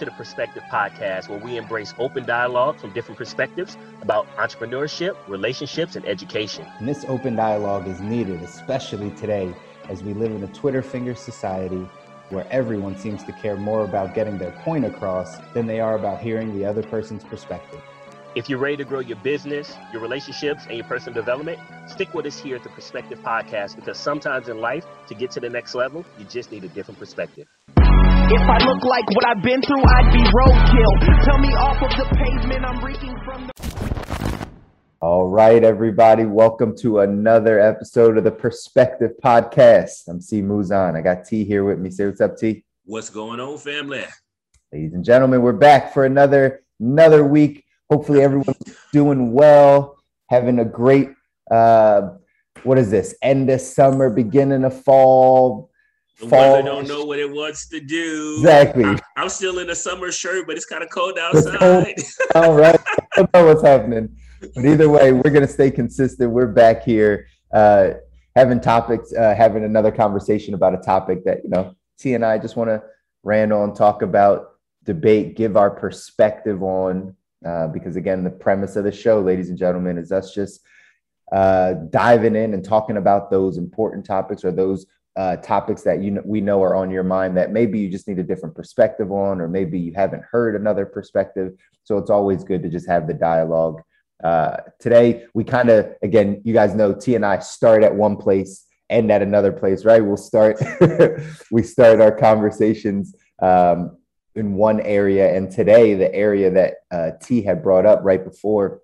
To the Perspective Podcast, where we embrace open dialogue from different perspectives about entrepreneurship, relationships, and education. And this open dialogue is needed, especially today, as we live in a Twitter finger society where everyone seems to care more about getting their point across than they are about hearing the other person's perspective. If you're ready to grow your business, your relationships, and your personal development, stick with us here at the Perspective Podcast because sometimes in life, to get to the next level, you just need a different perspective. If I look like what I've been through, I'd be roadkill. Tell me off of the pavement, I'm reeking from the. All right, everybody, welcome to another episode of the Perspective Podcast. I'm C Mouzon. I got T here with me. Say what's up, T. What's going on, family? Ladies and gentlemen, we're back for another another week. Hopefully, everyone's doing well, having a great uh, what is this? End of summer, beginning of fall. The Fall. weather don't know what it wants to do. Exactly. I, am still in a summer shirt, but it's kind of cold outside. All right. I don't know what's happening. But either way, we're going to stay consistent. We're back here uh, having topics, uh, having another conversation about a topic that, you know, T and I just want to rant on, talk about, debate, give our perspective on. Uh, because again, the premise of the show, ladies and gentlemen, is us just uh, diving in and talking about those important topics or those uh, topics that you know, we know are on your mind that maybe you just need a different perspective on, or maybe you haven't heard another perspective. So it's always good to just have the dialogue. Uh, today, we kind of, again, you guys know T and I start at one place, end at another place, right? We'll start, we start our conversations um, in one area. And today, the area that uh, T had brought up right before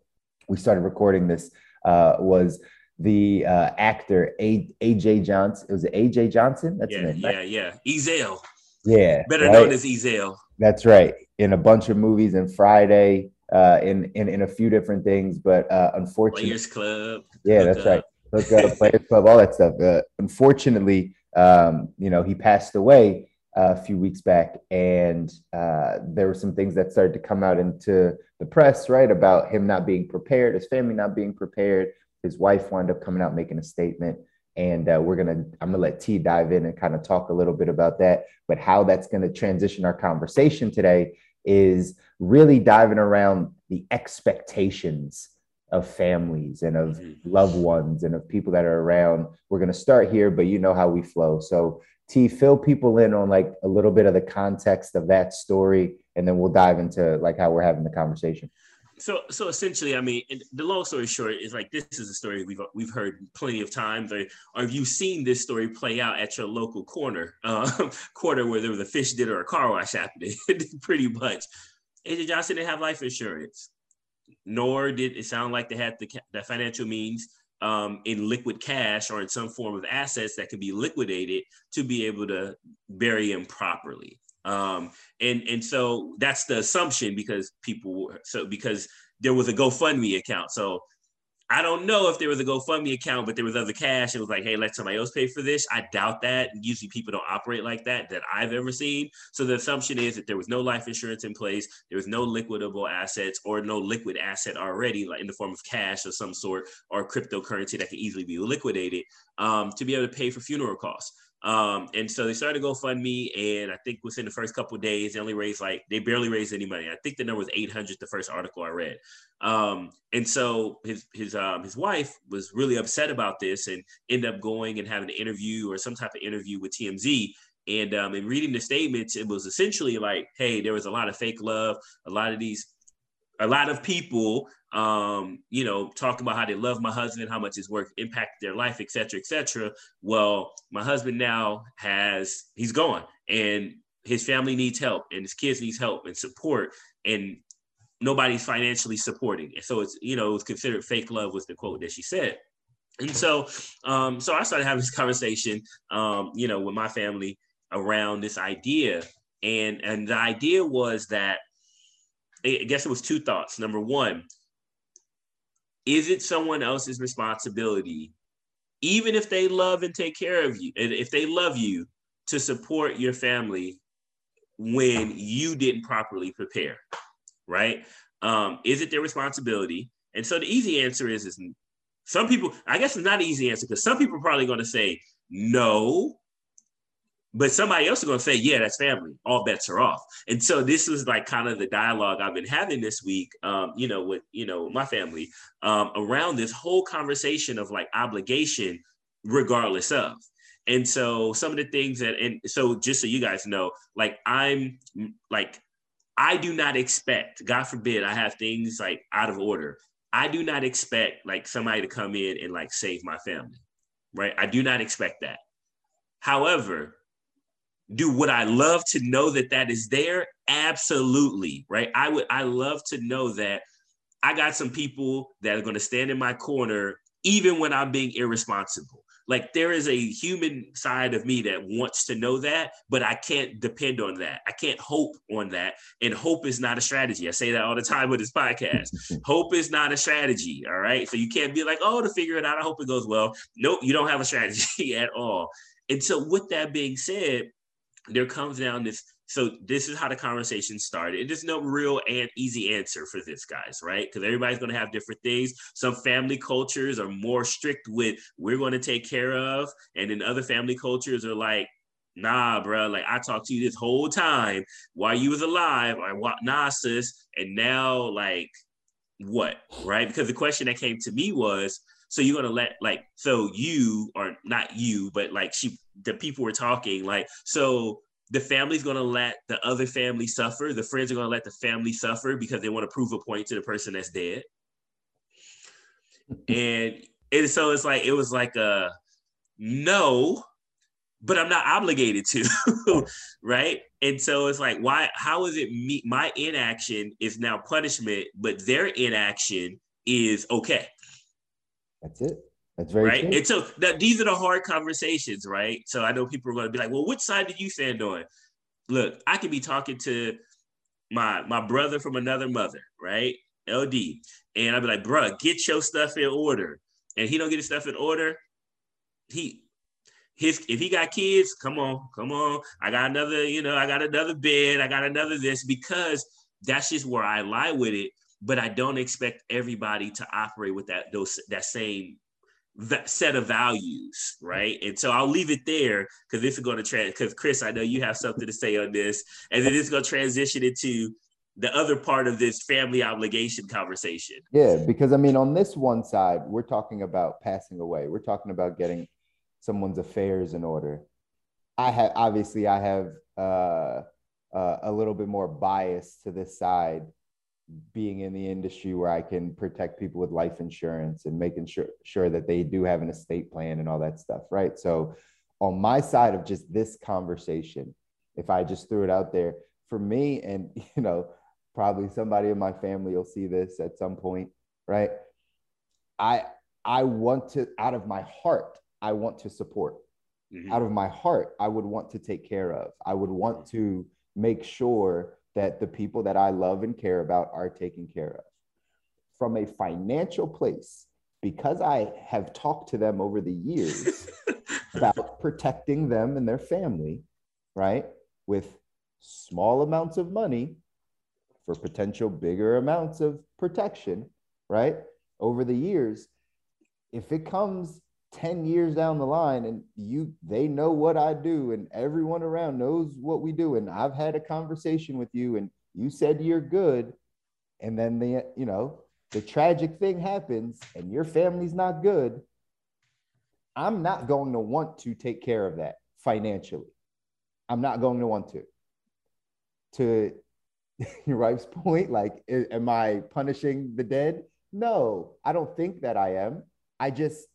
we started recording this uh, was the uh, actor A- AJ Johnson. It was AJ Johnson. That's yeah, name. yeah, right? yeah. Ezal, yeah. better right? known as Ezal. That's right. In a bunch of movies and Friday, uh, in, in in a few different things, but uh, unfortunately, Players Club. yeah, that's right. Up. Hook up, Players Club, all that stuff. Uh, unfortunately, um, you know, he passed away uh, a few weeks back, and uh, there were some things that started to come out into the press, right, about him not being prepared, his family not being prepared. His wife wound up coming out making a statement, and uh, we're gonna. I'm gonna let T dive in and kind of talk a little bit about that. But how that's gonna transition our conversation today is really diving around the expectations of families and of Mhm. loved ones and of people that are around. We're going to start here, but you know how we flow. So, T, fill people in on like a little bit of the context of that story, and then we'll dive into like how we're having the conversation. So, so essentially, I mean, the long story short is like this is a story we've we've heard plenty of times, or, or have you seen this story play out at your local corner, uh, there was a fish dinner or a car wash happening? Pretty much. AJ Johnson didn't have life insurance, nor did it sound like they had the, the financial means um, in liquid cash or in some form of assets that could be liquidated to be able to bury him properly. Um, and and so that's the assumption because people so because there was a GoFundMe account. So I don't know if there was a GoFundMe account, but there was other cash. It was like, hey, let somebody else pay for this. I doubt that. Usually people don't operate like that that I've ever seen. So the assumption is that there was no life insurance in place, there was no liquidable assets or no liquid asset already, like in the form of cash of some sort or cryptocurrency that can easily be liquidated um, to be able to pay for funeral costs. Um, and so they started GoFundMe, and I think within the first couple days, they only raised like they barely raised any money. I think the number was 800. The first article I read, um, and so his his um, his wife was really upset about this, and ended up going and having an interview or some type of interview with TMZ. And um, in reading the statements, it was essentially like, hey, there was a lot of fake love, a lot of these a lot of people um you know talk about how they love my husband how much his work impacted their life et cetera et cetera. Well my husband now has he's gone and his family needs help and his kids needs help and support and nobody's financially supporting and so it's you know it was considered fake love was the quote that she said. And so um so i started having this conversation um you know with my family around this idea. And and the idea was that I guess it was two thoughts. Number one, is it someone else's responsibility, even if they love and take care of you, and if they love you, to support your family when you didn't properly prepare, right? Um, is it their responsibility? And so the easy answer is, is some people, I guess it's not an easy answer because some people are probably going to say no, but somebody else is going to say, yeah, that's family. All bets are off. And so this was like kind of the dialogue I've been having this week, um, you know, with, you know, my family um, around this whole conversation of like obligation, regardless of. And so some of the things that, and so just so you guys know, like I'm like, I do not expect, God forbid, I have things like out of order. I do not expect like somebody to come in and like save my family, right? I do not expect that. However, do would I love to know that that is there? Absolutely, right? I would. I love to know that I got some people that are going to stand in my corner even when I'm being irresponsible. Like there is a human side of me that wants to know that, but I can't depend on that. I can't hope on that. And hope is not a strategy. I say that all the time with this podcast. hope is not a strategy. All right. So you can't be like, oh, to figure it out. I hope it goes well. Nope, you don't have a strategy at all. And so, with that being said, there comes down this so this is how the conversation started. There's no real and easy answer for this, guys, right? Because everybody's going to have different things. Some family cultures are more strict with we're going to take care of, and then other family cultures are like, nah, bro. Like I talked to you this whole time while you was alive. I what nah, and now like what, right? Because the question that came to me was, so you're gonna let like so you or not you, but like she the people were talking like so the family's going to let the other family suffer. The friends are going to let the family suffer because they want to prove a point to the person that's dead. and and so it's like it was like a no, but I'm not obligated to, right? And so it's like why? How is it me? My inaction is now punishment, but their inaction is okay. That's it. That's very right. True. And so that these are the hard conversations, right? So I know people are going to be like, "Well, which side did you stand on?" Look, I could be talking to my my brother from another mother, right? LD, and I'd be like, "Bruh, get your stuff in order." And he don't get his stuff in order. He his if he got kids, come on, come on. I got another, you know, I got another bed, I got another this because that's just where I lie with it. But I don't expect everybody to operate with that those that same set of values, right? And so I'll leave it there because this is going to trans. Because Chris, I know you have something to say on this, and then it's going to transition into the other part of this family obligation conversation. Yeah, because I mean, on this one side, we're talking about passing away. We're talking about getting someone's affairs in order. I have obviously I have uh, uh, a little bit more bias to this side being in the industry where I can protect people with life insurance and making sure sure that they do have an estate plan and all that stuff, right? So on my side of just this conversation, if I just threw it out there for me and you know, probably somebody in my family will see this at some point, right? I I want to out of my heart, I want to support. Mm-hmm. Out of my heart, I would want to take care of. I would want to make sure that the people that I love and care about are taken care of. From a financial place, because I have talked to them over the years about protecting them and their family, right? With small amounts of money for potential bigger amounts of protection, right? Over the years, if it comes 10 years down the line and you they know what I do and everyone around knows what we do and I've had a conversation with you and you said you're good and then the you know the tragic thing happens and your family's not good. I'm not going to want to take care of that financially. I'm not going to want to. To your wife's point like am I punishing the dead? No I don't think that I am. I just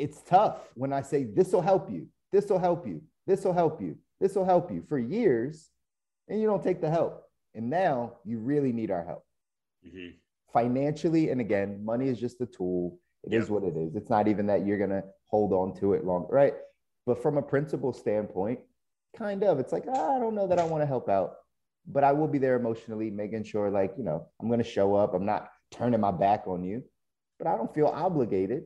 it's tough when I say this will help you, this will help you, this will help you, this will help you for years, and you don't take the help. And now you really need our help mm-hmm. financially. And again, money is just a tool. It yeah. is what it is. It's not even that you're gonna hold on to it long, right? But from a principle standpoint, kind of, it's like ah, I don't know that I want to help out, but I will be there emotionally, making sure like you know I'm gonna show up. I'm not turning my back on you, but I don't feel obligated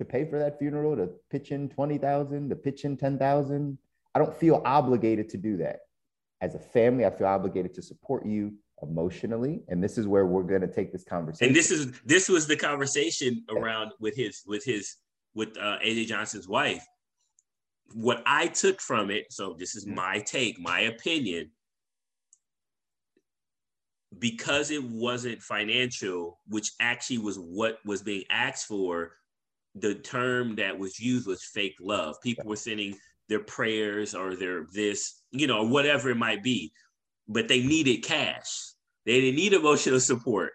to pay for that funeral, to pitch in 20,000, to pitch in 10,000. I don't feel obligated to do that. As a family, I feel obligated to support you emotionally. And this is where we're going to take this conversation. And this is, this was the conversation around with his, with his, with uh, AJ Johnson's wife. what I took from it, so this is my take, my opinion, because it wasn't financial, which actually was what was being asked for, the term that was used was fake love. People were sending their prayers or their this, you know, whatever it might be, but they needed cash. They didn't need emotional support.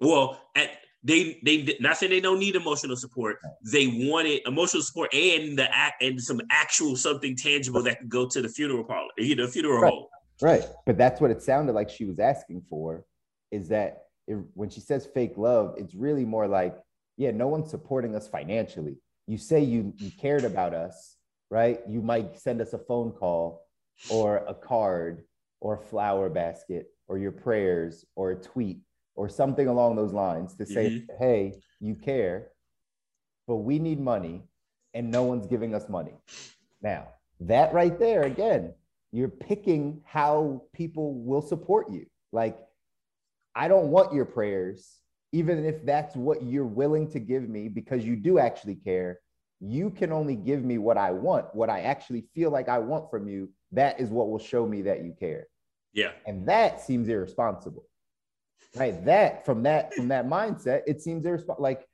Well, at, they they not saying they don't need emotional support. They wanted emotional support and the act and some actual something tangible that could go to the funeral parlor, you know, funeral right. home. Right. But that's what it sounded like she was asking for is that it, when she says fake love, it's really more like, yeah, no one's supporting us financially. You say you, you cared about us, right? You might send us a phone call or a card or a flower basket or your prayers or a tweet or something along those lines to say, Mhm. hey, you care, but we need money and no one's giving us money. Now, that right there, again, you're picking how people will support you. Like, I don't want your prayers, even if that's what you're willing to give me because you do actually care. You can only give me what I want, what I actually feel like I want from you. That is what will show me that you care. Yeah. And that seems irresponsible. Right. That from that from that mindset, it seems irresponsible. Like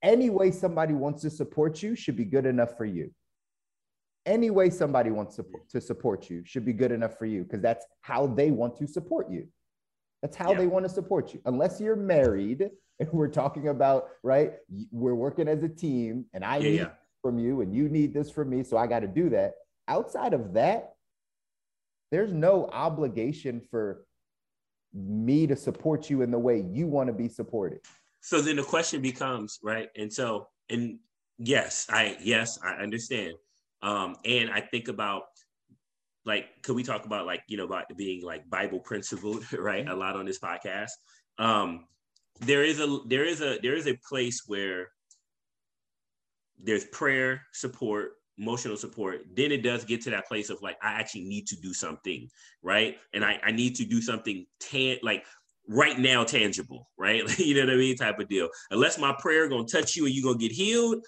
any way somebody wants to support you should be good enough for you. Any way somebody wants to, to support you should be good enough for you because that's how they want to support you. That's how Yeah. they want to support you. Unless you're married and we're talking about, right? We're working as a team and I Yeah, need yeah. from you and you need this from me. So I got to do that. Outside of that, there's no obligation for me to support you in the way you want to be supported. So then the question becomes, right? And so, and yes, I yes, I understand. Um, and I think about like, could we talk about like, you know, about being like Bible principled, right? A lot on this podcast. Um, there is a there is a there is a place where there's prayer support emotional support then it does get to that place of like i actually need to do something right and i, I need to do something tan- like right now tangible right you know what i mean type of deal unless my prayer gonna touch you and you gonna get healed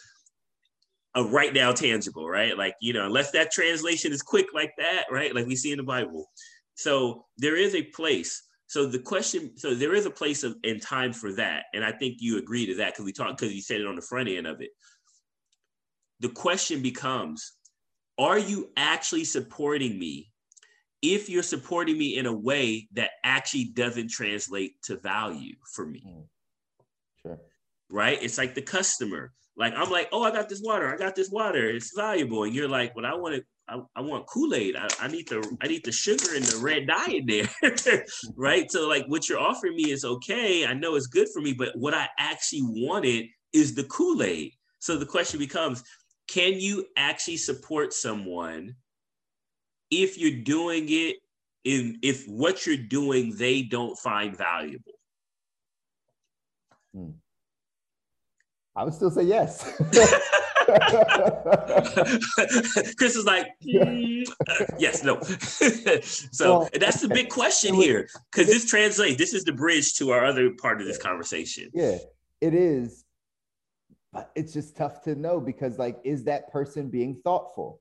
a right now tangible right? Like you know unless that translation is quick like that right? Like we see in the bible. So there is a place. So the question so there is a place of and time for that. And i think you agree to that because we talked because you said it on the front end of it. The question becomes are you actually supporting me if you're supporting me in a way that actually doesn't translate to value for me? Mm. Sure. right? It's like the customer like i'm like oh i got this water i got this water it's valuable and you're like well i want to I, I want Kool-Aid. I, I need the I need the sugar and the red dye in there. right. So like what you're offering me is okay. I know it's good for me, but what I actually wanted is the Kool-Aid. So the question becomes, can you actually support someone if you're doing it in if what you're doing they don't find valuable? Hmm. I would still say yes. Chris is like, "Mm, uh, yes, no. so Well, that's the big question was- here, because this translates. This is the bridge to our other part of this conversation. yeah, it is. But it's just tough to know because, like, is that person being thoughtful?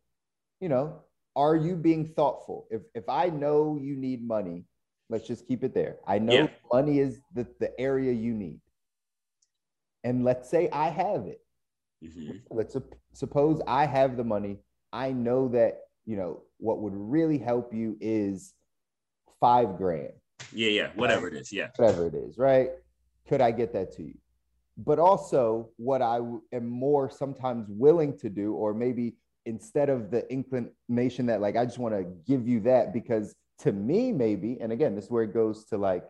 You know, are you being thoughtful? If if I know you need money, let's just keep it there. I know Yeah. money is the, the area you need. And let's say I have it. Mhm. let's sup- suppose I have the money. I know that, you know, what would really help you is five grand, Yeah, yeah, whatever it is. Yeah, whatever it is, right? Could I get that to you? But also, what I w- am more sometimes willing to do, or maybe instead of the inclination that, like, I just want to give you that because to me, maybe, and again, this is where it goes to like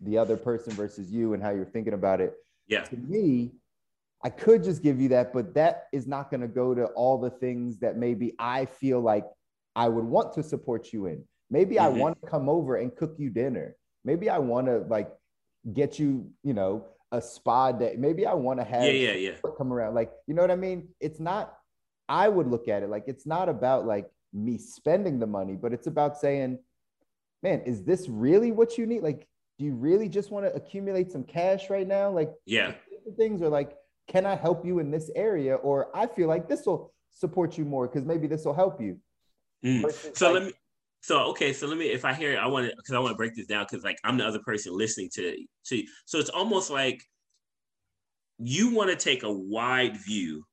the other person versus you and how you're thinking about it yeah, to me, I could just give you that, but that is not going to go to all the things that maybe I feel like I would want to support you in. Maybe I Mhm. want to come over and cook you dinner. Maybe I want to like get you, you know, a spa day. Maybe I want to have yeah, yeah, yeah. come around. Like, you know what I mean? It's not, I would look at it like it's not about like me spending the money, but it's about saying, man, is this really what you need? Like, do you really just want to accumulate some cash right now? Like, Yeah, things are like, can I help you in this area? Or I feel like this will support you more because maybe this will help you. Mm. So like- let me. So okay, so let me. If I hear, it, I want to because I want to break this down because like I'm the other person listening to to. So it's almost like you want to take a wide view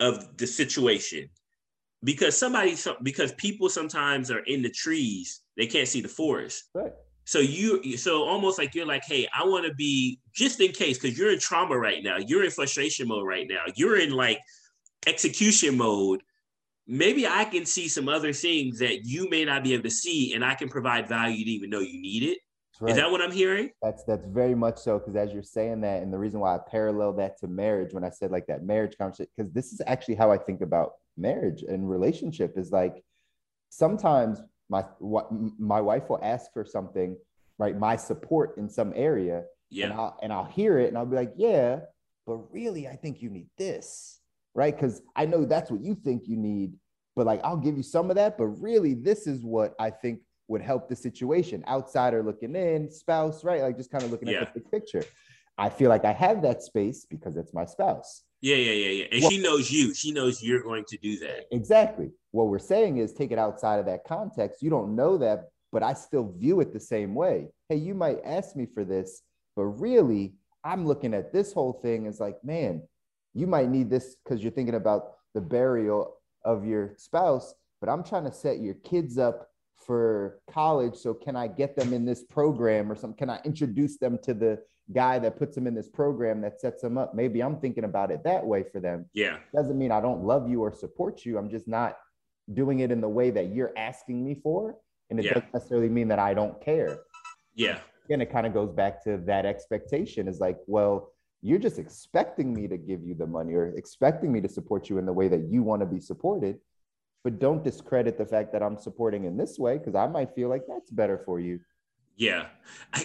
of the situation because somebody some- because people sometimes are in the trees they can't see the forest Right. So you so almost like you're like hey i want to be just in case because you're in trauma right now you're in frustration mode right now you're in like execution mode maybe i can see some other things that you may not be able to see and i can provide value you didn't even know you need it. Is Right. that what i'm hearing That's that's very much so because as you're saying that, and the reason why I parallel that to marriage when I said like that marriage conversation, because this is actually how I think about marriage and relationship is like sometimes my what my wife will ask for something, right? My support in some area, Yeah. and I'll and I'll hear it and I'll be like, yeah, but really I think you need this, right? Because I know that's what you think you need, but like I'll give you some of that, but really this is what I think would help the situation. Outsider looking in, spouse, right? Like just kind of looking Yeah. at the big picture. I feel like I have that space because it's my spouse. Yeah yeah yeah yeah and Well- she knows you she knows you're going to do that Exactly. What we're saying is take it outside of that context. You don't know that, but I still view it the same way. Hey, you might ask me for this, but really, I'm looking at this whole thing as like, man, you might need this because you're thinking about the burial of your spouse, but I'm trying to set your kids up for college. So can I get them in this program or something? Can I introduce them to the guy that puts them in this program that sets them up? Maybe I'm thinking about it that way for them yeah doesn't mean I don't love you or support you. I'm just not doing it in the way that you're asking me for. And it Yeah. doesn't necessarily mean that I don't care. yeah And it kind of goes back to that expectation is like, well, you're just expecting me to give you the money or expecting me to support you in the way that you want to be supported. But don't discredit the fact that I'm supporting in this way because I might feel like that's better for you. Yeah,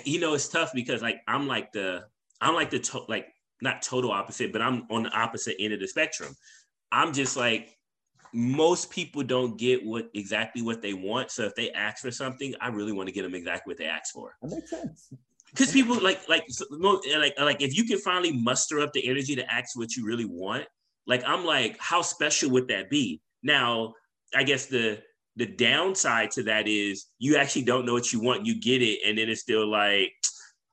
you know it's tough because like I'm like the I'm like the to, like not total opposite, but I'm on the opposite end of the spectrum. I'm just like most people don't get what exactly what they want. So if they ask for something, I really want to get them exactly what they ask for. That makes sense. Because people like like like like if you can finally muster up the energy to ask what you really want, like I'm like, how special would that be? Now, I guess the the downside to that is you actually don't know what you want, you get it, and then it's still like,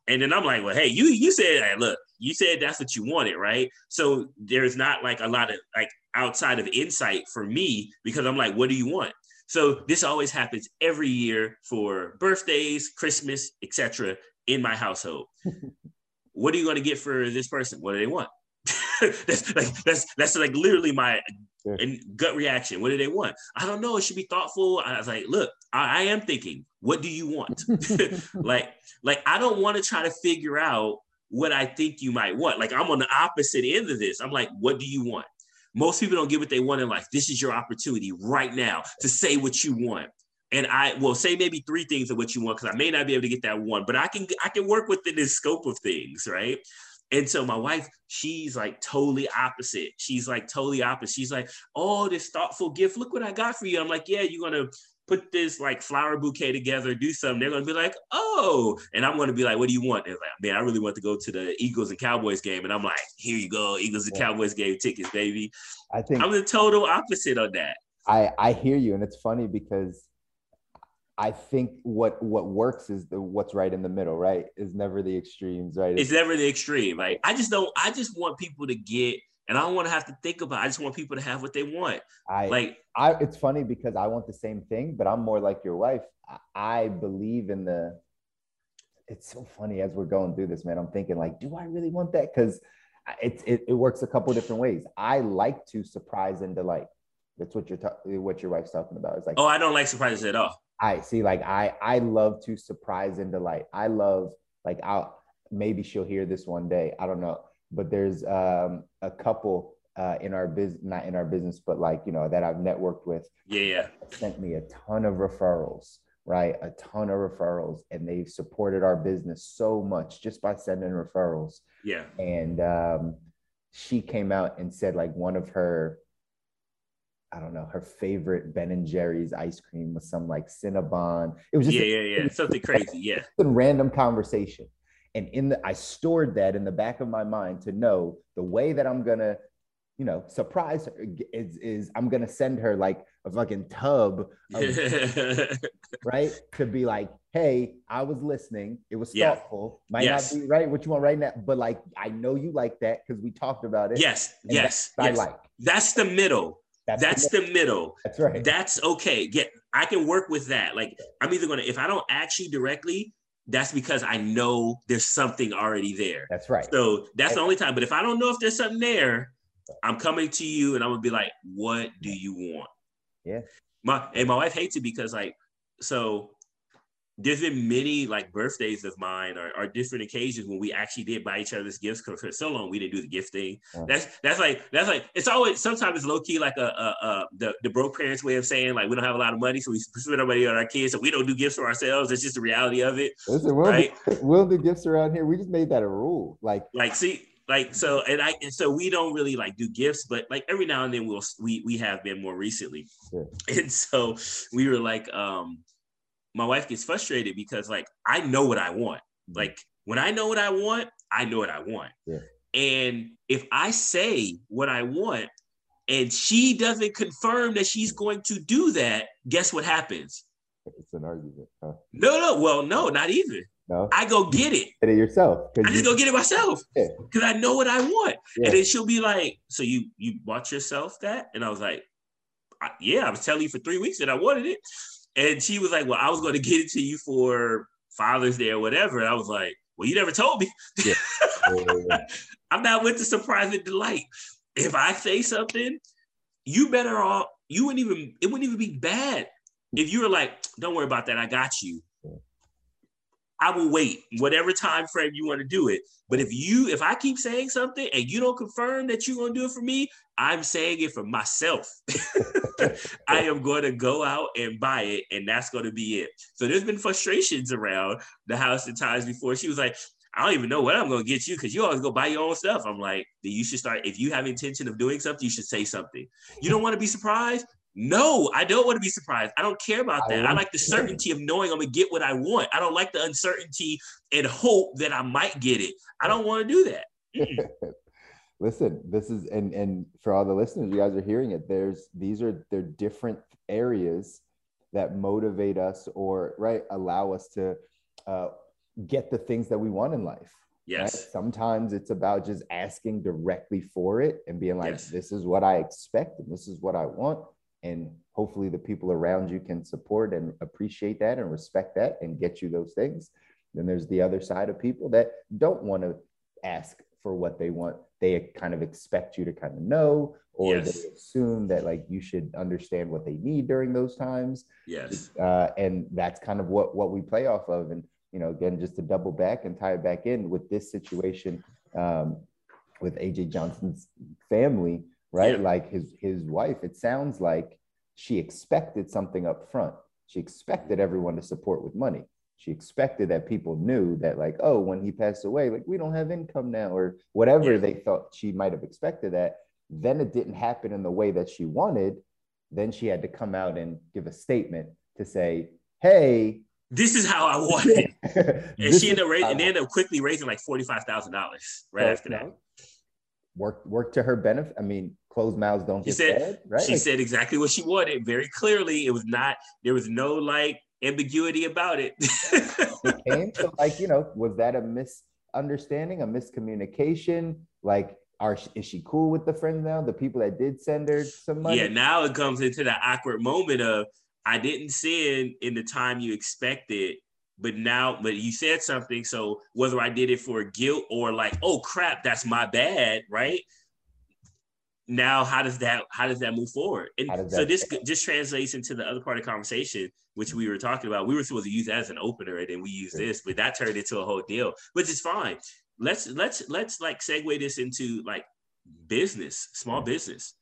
and then I'm like, well, hey, you you said, hey, look, you said that's what you wanted, right? So there's not like a lot of like outside of insight for me because I'm like, what do you want? So this always happens every year for birthdays, Christmas, etc. in my household. what are you going to get for this person? What do they want? that's like that's that's like literally my Sure. and gut reaction. What do they want? I don't know. It should be thoughtful. I was like, look, I, I am thinking. What do you want? like, like I don't want to try to figure out what I think you might want. Like I'm on the opposite end of this. I'm like, what do you want? Most people don't get what they want in life. This is your opportunity right now to say what you want. And I will say maybe three things of what you want because I may not be able to get that one, but I can I can work within this scope of things, right? And so my wife, she's like totally opposite. She's like totally opposite. She's like, oh, this thoughtful gift. Look what I got for you. I'm like, yeah, you're gonna put this like flower bouquet together, do something. They're gonna be like, oh, and I'm gonna be like, what do you want? They're like, man, I really want to go to the Eagles and Cowboys game. And I'm like, here you go, Eagles and Yeah. Cowboys game tickets, baby. I think I'm the total opposite on that. I I hear you, and it's funny because I think what what works is the what's right in the middle, right? Is never the extremes, right? It's never the extreme. Like I just don't. I just want people to get, and I don't want to have to think about. It. I just want people to have what they want. I Like I it's funny because I want the same thing, but I'm more like your wife. I, I believe in the. It's so funny as we're going through this, man. I'm thinking like, do I really want that? Because it, it it works a couple different ways. I like to surprise and delight. That's what you're ta- what your wife's talking about. It's like oh, I don't like surprises at all. I see, like I I love to surprise and delight. I love like I'll maybe she'll hear this one day. I don't know, but there's um, a couple uh, in our business, not in our business, but like you know that I've networked with Yeah, yeah. sent me a ton of referrals, right? A ton of referrals, and they've supported our business so much just by sending referrals. Yeah. And um, she came out and said like one of her I don't know, her favorite Ben and Jerry's ice cream was some like Cinnabon. It was just Yeah, a, yeah, yeah. Something crazy. Yeah. a random conversation. And in the I stored that in the back of my mind to know the way that I'm gonna you know, surprise her is, is I'm gonna send her like a fucking tub, of, right? To be like, hey, I was listening. It was Yeah. thoughtful. Might Yes. not be right what you want right now, but like I know you like that because we talked about it. yes, yes, yes. I like. That's the middle. That's, That's the, the middle. that's right. That's okay. Yeah, I can work with that. Like I'm either gonna if I don't ask you directly, that's because I know there's something already there. that's right. So that's the only time. But if I don't know if there's something there, I'm coming to you and I'm gonna be like, what do you want? Yeah. My and my wife hates it because like, so there's been many like birthdays of mine or, or different occasions when we actually did buy each other's gifts because for so long we didn't do the gift thing. Yeah. That's that's like that's like it's always sometimes it's low key like a, a, a the, the broke parents way of saying like we don't have a lot of money so we spend our money on our kids so we don't do gifts for ourselves. It's just the reality of it. Listen, we'll, right? do, we'll do gifts around here. We just made that a rule. Like, like see like so and i and so we don't really like do gifts but like every now and then we'll we we have been more recently Sure. and so we were like um my wife gets frustrated because like i know what i want mm-hmm. like when i know what i want i know what i want Yeah. and if i say what i want and she doesn't confirm that she's going to do that guess what happens it's an argument. Huh? no no well no not even No, i go get it get it yourself. I just you- go get it myself Yeah. because I know what I want. Yeah. And then she'll be like, "So you you bought yourself that?" And I was like, I, "Yeah, I was telling you for three weeks that I wanted it." And she was like, "Well, I was going to get it to you for Father's Day or whatever." And I was like, "Well, you never told me. Yeah. I'm not with the surprise and delight. If I say something, you better all you wouldn't even it wouldn't even be bad if you were like, "Don't worry about that. I got you." I will wait whatever time frame you want to do it. But if you, if I keep saying something and you don't confirm that you're gonna do it for me, I'm saying it for myself. I am going to go out and buy it, and that's going to be it. So there's been frustrations around the house at times before. She was like, I don't even know what I'm going to get you because you always go buy your own stuff. I'm like, then you should start. If you have intention of doing something, you should say something. You don't want to be surprised. No, I don't want to be surprised. I don't care about that. I, want like the certainty of knowing I'm gonna get what I want. I don't like the uncertainty and hope that I might get it. I don't want to do that. Mm-mm. Listen, this is and and for all the listeners, you guys are hearing it. There's these are they're different areas that motivate us or right allow us to uh, get the things that we want in life. right? Yes. Sometimes it's about just asking directly for it and being like, Yes. this is what I expect and this is what I want. And hopefully the people around you can support and appreciate that and respect that and get you those things. Then there's the other side of people that don't want to ask for what they want. They kind of expect you to kind of know, or Yes. they assume that like you should understand what they need during those times Yes. uh, and that's kind of what what we play off of. And you know, again, just to double back and tie it back in with this situation um, with AJ Johnson's family, right? Yeah. Like his his wife, it sounds like she expected something up front. She expected everyone to support with money. She expected that people knew that, like, oh, when he passed away, like we don't have income now, or whatever Yeah. they thought she might have expected that. Then it didn't happen in the way that she wanted. Then she had to come out and give a statement to say, hey, This is how I want it. And she ended up raising, and they ended up quickly raising like forty five thousand dollars right So, after that. Work work to her benefit. I mean, closed mouths don't She get said- fed, right? She Like, said exactly what she wanted very clearly. It was not there was no like ambiguity about it. it came to like, you know, was that a misunderstanding, a miscommunication? Like, are is she cool with the friends now? The people that did send her some money? yeah, now it comes into that awkward moment of I didn't send in the time you expected, but now, but you said something. So whether I did it for guilt or like, oh crap, that's my bad, right? Now, how does that how does that move forward? And so this just translates into the other part of the conversation, which we were talking about. We were supposed to use that as an opener, and then we use this, but that turned into a whole deal, which is fine. Let's let's let's like segue this into like business, small business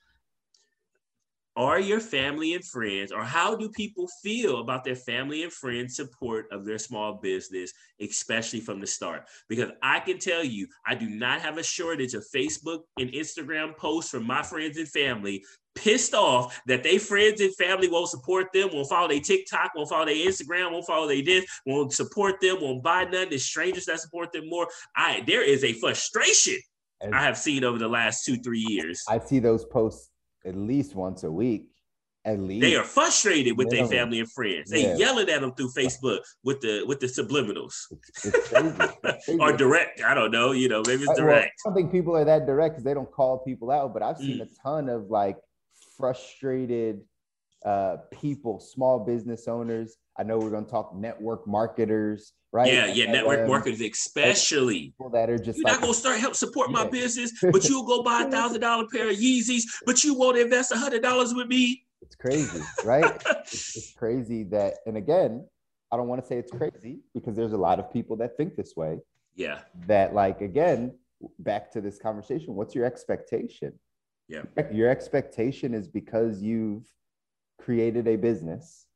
are your family and friends, or how do people feel about their family and friends' support of their small business, especially from the start? Because I can tell you, I do not have a shortage of Facebook and Instagram posts from my friends and family pissed off that they friends and family won't support them, won't follow their TikTok, won't follow their Instagram, won't follow their this, won't support them, won't buy none. There's strangers that support them more. I there is a frustration And- I have seen over the last two three years. I see those posts at least once a week. At least They are frustrated with their family and friends. They Yeah. yelling at them through Facebook with the with the subliminals It's, it's crazy. It's crazy. or direct. I don't know. You know, maybe it's I- well, direct. I don't think people are that direct because they don't call people out, but I've seen Mm. a ton of like frustrated uh, people, small business owners. I know we're going to talk network marketers, right? Yeah, yeah. Network MLMs, marketers, especially. People that are just You're like, not gonna start help support my Yeah. business, but you'll go buy a thousand dollar pair of Yeezys, but you won't invest a hundred dollars with me. it's crazy, right? it's, it's crazy that, and again, I don't want to say it's crazy because there's a lot of people that think this way. Yeah, That, like, again, back to this conversation, what's your expectation? Yeah. Your expectation is because you've created a business,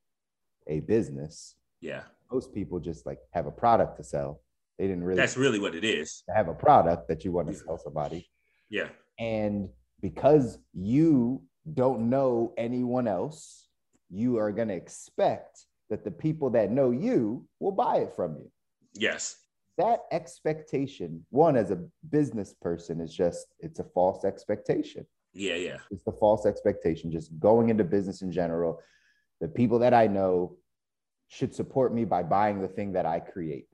a business. yeah. Most people just like have a product to sell. They didn't really That's really what it is. have a product that you want to sell somebody. Yeah, And because you don't know anyone else, you are going to expect that the people that know you will buy it from you. yes, That expectation, one as a business person, is just, it's a false expectation. yeah, yeah, It's the false expectation, just going into business in general. The people that I know should support me by buying the thing that I create.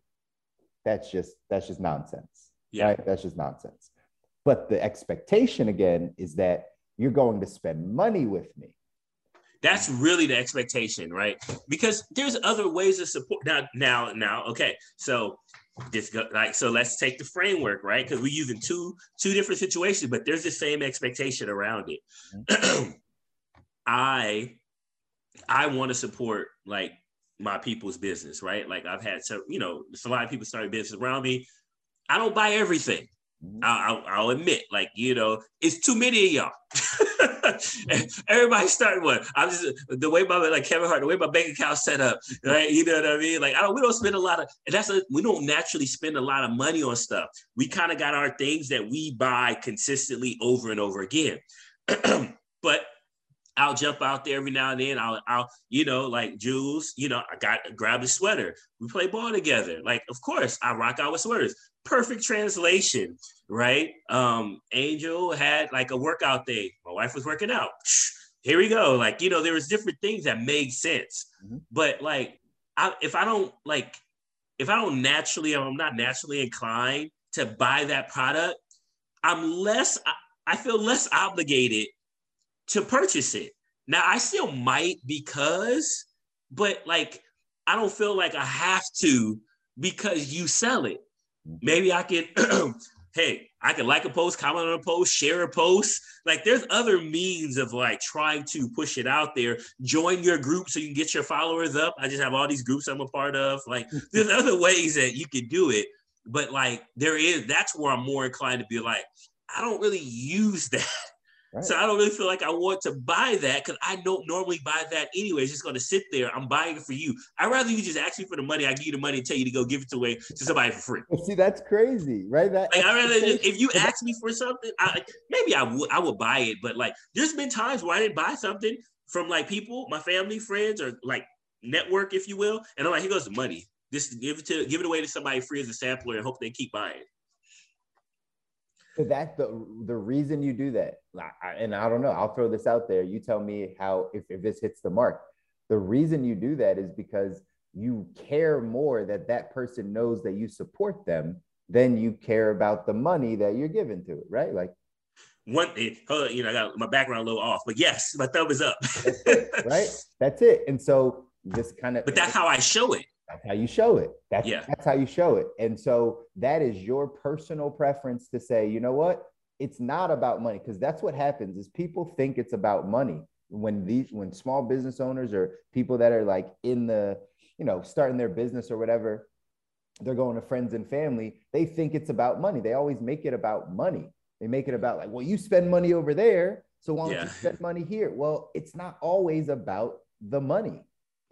That's just, that's just nonsense yeah. right? That's just nonsense. But the expectation again is that you're going to spend money with me. That's really the expectation, right? Because there's other ways of support. Now, now, now. Okay, so this go, like so. Let's take the framework, right? Because we're using two two different situations, but there's the same expectation around it. Mm-hmm. I I want to support like my people's business, right? Like I've had so you know, there's a lot of people starting business around me. I don't buy everything. Mhm. I'll, I'll, I'll admit, like you know, it's too many of y'all. Everybody starting one. I'm just the way my like Kevin Hart, the way my bank account set up, right? You know what I mean? Like I don't, we don't spend a lot of, and that's a, we don't naturally spend a lot of money on stuff. We kind of got our things that we buy consistently over and over again. but I'll jump out there every now and then. I'll, I'll, you know, like Jules, you know, I got grab a sweater. We play ball together. Like, of course, I rock out with sweaters. Perfect translation, right? Um, Angel had like a workout day. My wife was working out. Here we go. Like, you know, there was different things that made sense. Mhm. But like, I, if I don't like, if I don't naturally, I'm not naturally inclined to buy that product, I'm less, I, I feel less obligated to purchase it. Now I still might because, but like I don't feel like I have to because you sell it. Mm-hmm. Maybe I can, hey, I can like a post, comment on a post, share a post. Like there's other means of like trying to push it out there. Join your group so you can get your followers up. I just have all these groups I'm a part of. Like there's other ways that you could do it. But like there is, that's where I'm more inclined to be like, I don't really use that. Right. So I don't really feel like I want to buy that because I don't normally buy that anyway. It's just going to sit there. I'm buying it for you. I'd rather you just ask me for the money. I give you the money and tell you to go give it away to somebody for free. See, that's crazy, right? That Like I rather just, if you ask me for something, I, maybe I would I would buy it. But like, there's been times where I didn't buy something from like people, my family, friends, or like network, if you will, and I'm like, here goes the money. Just give it to give it away to somebody free as a sampler and hope they keep buying. It. So that's the the reason you do that. And I don't know. I'll throw this out there. You tell me how if, if this hits the mark. The reason you do that is because you care more that that person knows that you support them than you care about the money that you're giving to it, right? Like, One, eh, hold on, you know, I got my background a little off, but yes, my thumb is up. right? That's it. And so this kind of But that's how I show it. That's how you show it. That's, Yeah. that's how you show it. And so that is your personal preference to say, you know what? It's not about money because that's what happens is people think it's about money when these when small business owners or people that are like in the, you know, starting their business or whatever, they're going to friends and family, they think it's about money. They always make it about money. They make it about like, well, you spend money over there, so why don't Yeah. you spend money here? Well, it's not always about the money.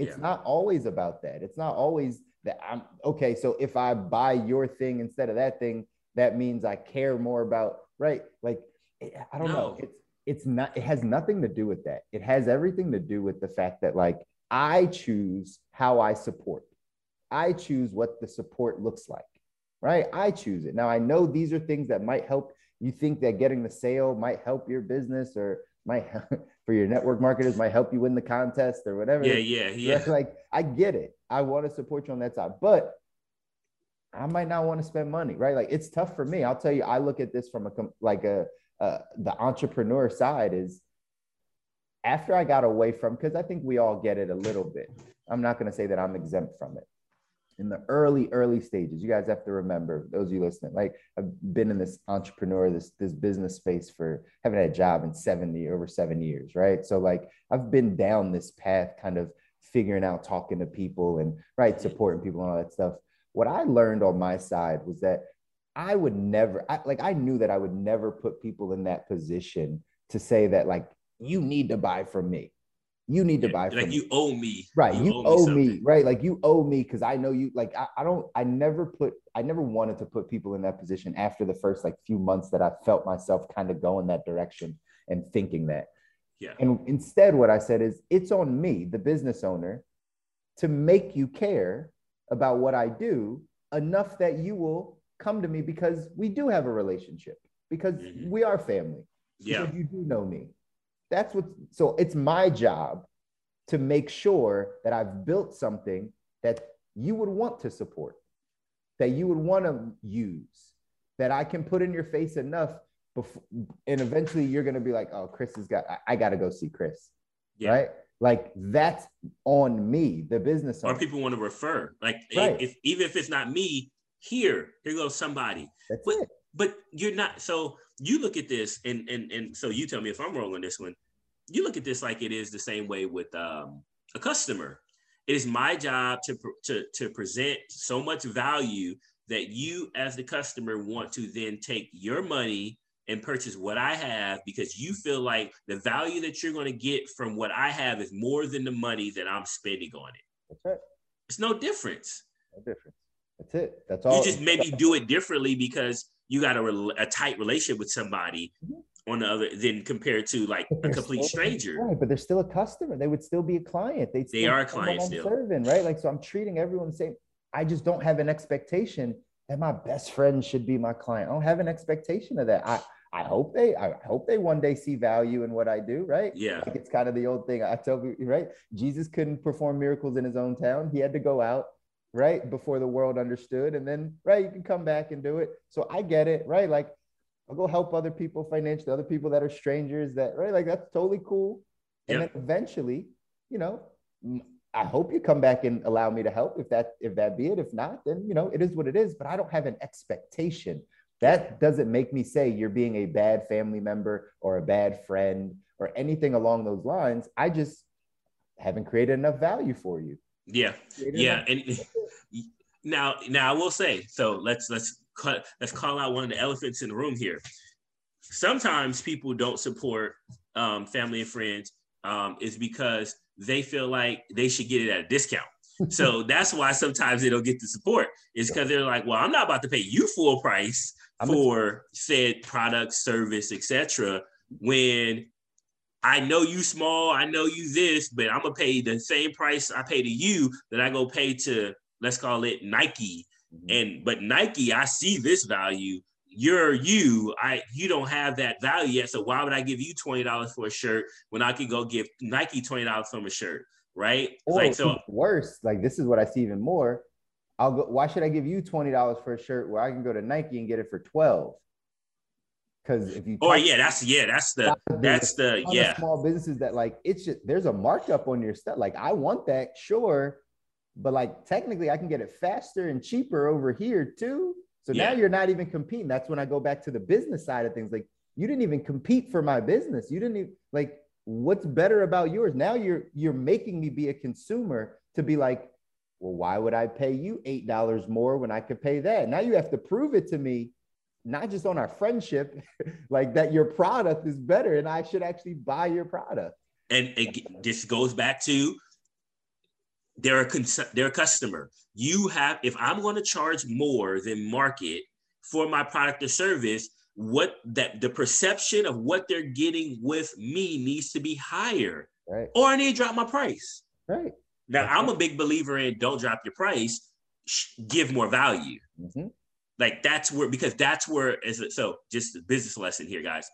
It's Yeah. not always about that. It's not always that I'm okay. So if I buy your thing instead of that thing, that means I care more about right. Like eh, I don't know. It's it's not. It has nothing to do with that. It has everything to do with the fact that like I choose how I support. I choose what the support looks like. Right. I choose it. Now I know these are things that might help you think that getting the sale might help your business or might for your network marketers might help you win the contest or whatever. Yeah, yeah, yeah. Like I get it. I want to support you on that side, but I might not want to spend money, right? Like it's tough for me. I'll tell you, I look at this from a like a uh, the entrepreneur side is after I got away from because I think we all get it a little bit. I'm not going to say that I'm exempt from it. In the early early stages, you guys have to remember those of you listening. Like I've been in this entrepreneur this this business space for had a job in seven years over seven years, right? So like I've been down this path, kind of figuring out, talking to people, and right supporting people and all that stuff what I learned on my side was that I would never, I, like, I knew that I would never put people in that position to say that, like, you need to buy from me. You need to buy like from you owe me. Right. You, owe owe me me, right? Like, you owe me because I know you, like, I, I don't, I never put, I never wanted to put people in that position after the first, like, few months that I felt myself kind of going that direction and thinking that. Yeah. And instead, what I said is, it's on me, the business owner, to make you care about what I do enough that you will come to me because we do have a relationship, because Mhm. we are family. Yeah. Because you do know me. That's what, so it's my job to make sure that I've built something that you would want to support, that you would want to use, that I can put in your face enough before, and eventually you're going to be like, oh, Chris has got, I, I got to go see Chris. Yeah. Right. Like that's on me, the business Or people want to refer. Like if- Right. if even if it's not me, here, here goes somebody. That's But it. But you're not so you look at this and and and so you tell me if I'm wrong on this one. You look at this like it is the same way with um, a customer. It is my job to to to present so much value that you as the customer want to then take your money and purchase what I have because you feel like the value that you're going to get from what I have is more than the money that I'm spending on it. That's right. It's no difference. No difference. That's it. That's all. You just maybe do it differently because you got a, rel- a tight relationship with somebody Mhm. on the other than compared to like a complete still- stranger. Right, but they're still a customer. They would still be a client. They'd They are a client still. serving, right? Like, so I'm treating everyone the same. I just don't have an expectation that my best friend should be my client. I don't have an expectation of that. I I hope they I hope they one day see value in what I do, right? Yeah. Like it's kind of the old thing I tell you, right? Jesus couldn't perform miracles in his own town. He had to go out, right? Before the world understood. And then, right, you can come back and do it. So I get it, right? Like I'll go help other people financially, other people that are strangers that, right? Like that's totally cool. And Yeah. then eventually, you know, i hope you come back and allow me to help if that if that be it. If not, then you know it is what it is. But I don't have an expectation. That doesn't make me say you're being a bad family member or a bad friend or anything along those lines. I just haven't created enough value for you. Yeah. Yeah. And now now I will say, so let's let's cut let's call out one of the elephants in the room here. Sometimes people don't support um, family and friends um, is because they feel like they should get it at a discount. So that's why sometimes they don't get the support. Is because they're like, well, I'm not about to pay you full price for said product, service, etc. When I know you small, I know you this, but I'm gonna pay the same price I pay to you that I go pay to let's call it Nike. Mhm. And but Nike, I see this value. You're you. I you don't have that value yet. So why would I give you twenty dollars for a shirt when I could go give Nike twenty dollars for a shirt? Right? Or like so. worse, like this is what I see even more. I'll go. Why should I give you twenty dollars for a shirt where I can go to Nike and get it for twelve? Because if you Oh yeah, that's yeah, that's the that's the yeah. small businesses that like it's just there's a markup on your stuff. Like I want that, sure, but like technically I can get it faster and cheaper over here too. So now you're not even competing. That's when I go back to the business side of things. Like you didn't even compete for my business. You didn't even like what's better about yours. Now you're you're making me be a consumer to be like, well, why would I pay you eight dollars more when I could pay that? Now you have to prove it to me not just on our friendship, like that your product is better and I should actually buy your product. and it, this goes back to they're a cons- they're a customer. You have if I'm going to charge more than market for my product or service, what that the perception of what they're getting with me needs to be higher, Right. or I need to drop my price. Right. Now I'm a big believer in don't drop your price, sh- give more value. Mhm. Like that's where because that's where as a, so just a business lesson here, guys.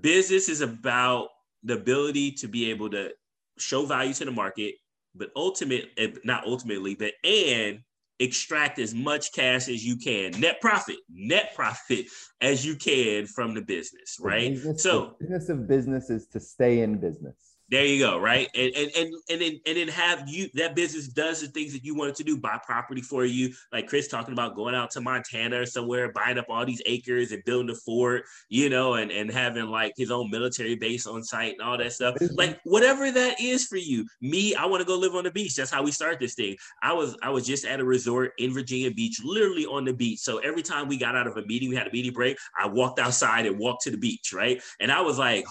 Business is about the ability to be able to show value to the market, but ultimate eh, not ultimately, but and extract as much cash as you can, net profit, net profit as you can from the business, right? The business, so the business of business is to stay in business. There you go, right? And and and and then and then have you that business does the things that you wanted to do, buy property for you, like Chris talking about going out to Montana or somewhere, buying up all these acres and building a fort, you know, and and having like his own military base on site and all that stuff. Like whatever that is for you. Me, I want to go live on the beach. That's how we start this thing. I was I was just at a resort in Virginia Beach, literally on the beach. So every time we got out of a meeting, we had a meeting break. I walked outside and walked to the beach, right? And I was like,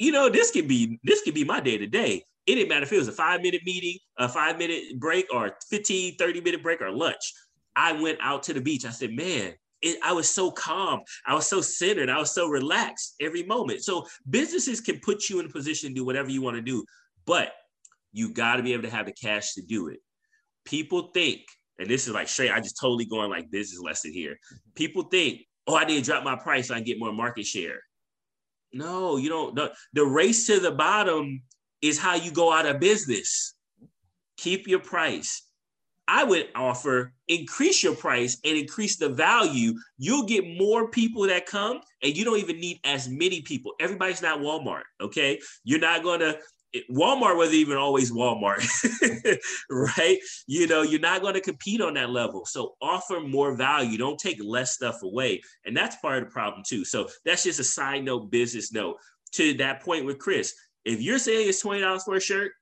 you know, this could be this could be my day to day. It didn't matter if it was a five minute meeting, a five minute break, or 15, 30 minute break or lunch. I went out to the beach. I said, man, it, I was so calm. I was so centered. I was so relaxed every moment. So businesses can put you in a position to do whatever you want to do, but you got to be able to have the cash to do it. People think, and this is like straight, I just totally going like business lesson here. People think, oh, I need to drop my price so I get more market share. No, you don't. The, the race to the bottom is how you go out of business. Keep your price. I would offer increase your price and increase the value. You'll get more people that come, and you don't even need as many people. Everybody's not Walmart, okay? You're not gonna Walmart wasn't even always Walmart, right? You know, you're not going to compete on that level. So offer more value. Don't take less stuff away. And that's part of the problem too. So that's just a side note, business note. To that point with Chris, if you're saying it's $20 for a shirt